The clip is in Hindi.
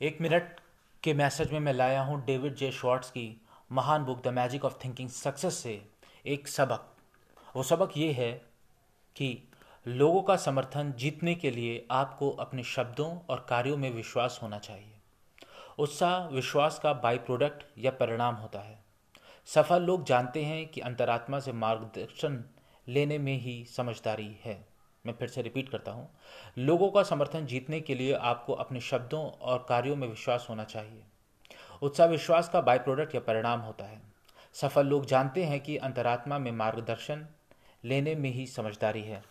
एक मिनट के मैसेज में मैं लाया हूँ डेविड जे शॉर्ट्स की महान book the magic of thinking success से एक सबक। वो सबक ये है कि लोगों का समर्थन जीतने के लिए आपको अपने शब्दों और कार्यों में विश्वास होना चाहिए। उत्साह, विश्वास का बाई प्रोडक्ट या परिणाम होता है। सफल लोग जानते हैं कि अंतरात्मा से मार्गदर्शन लेने में ही समझदारी है। मैं फिर से रिपीट करता हूँ, लोगों का समर्थन जीतने के लिए आपको अपने शब्दों और कार्यों में विश्वास होना चाहिए। उत्साह विश्वास का बाय प्रोडक्ट या परिणाम होता है। सफल लोग जानते हैं कि अंतरात्मा में मार्गदर्शन लेने में ही समझदारी है।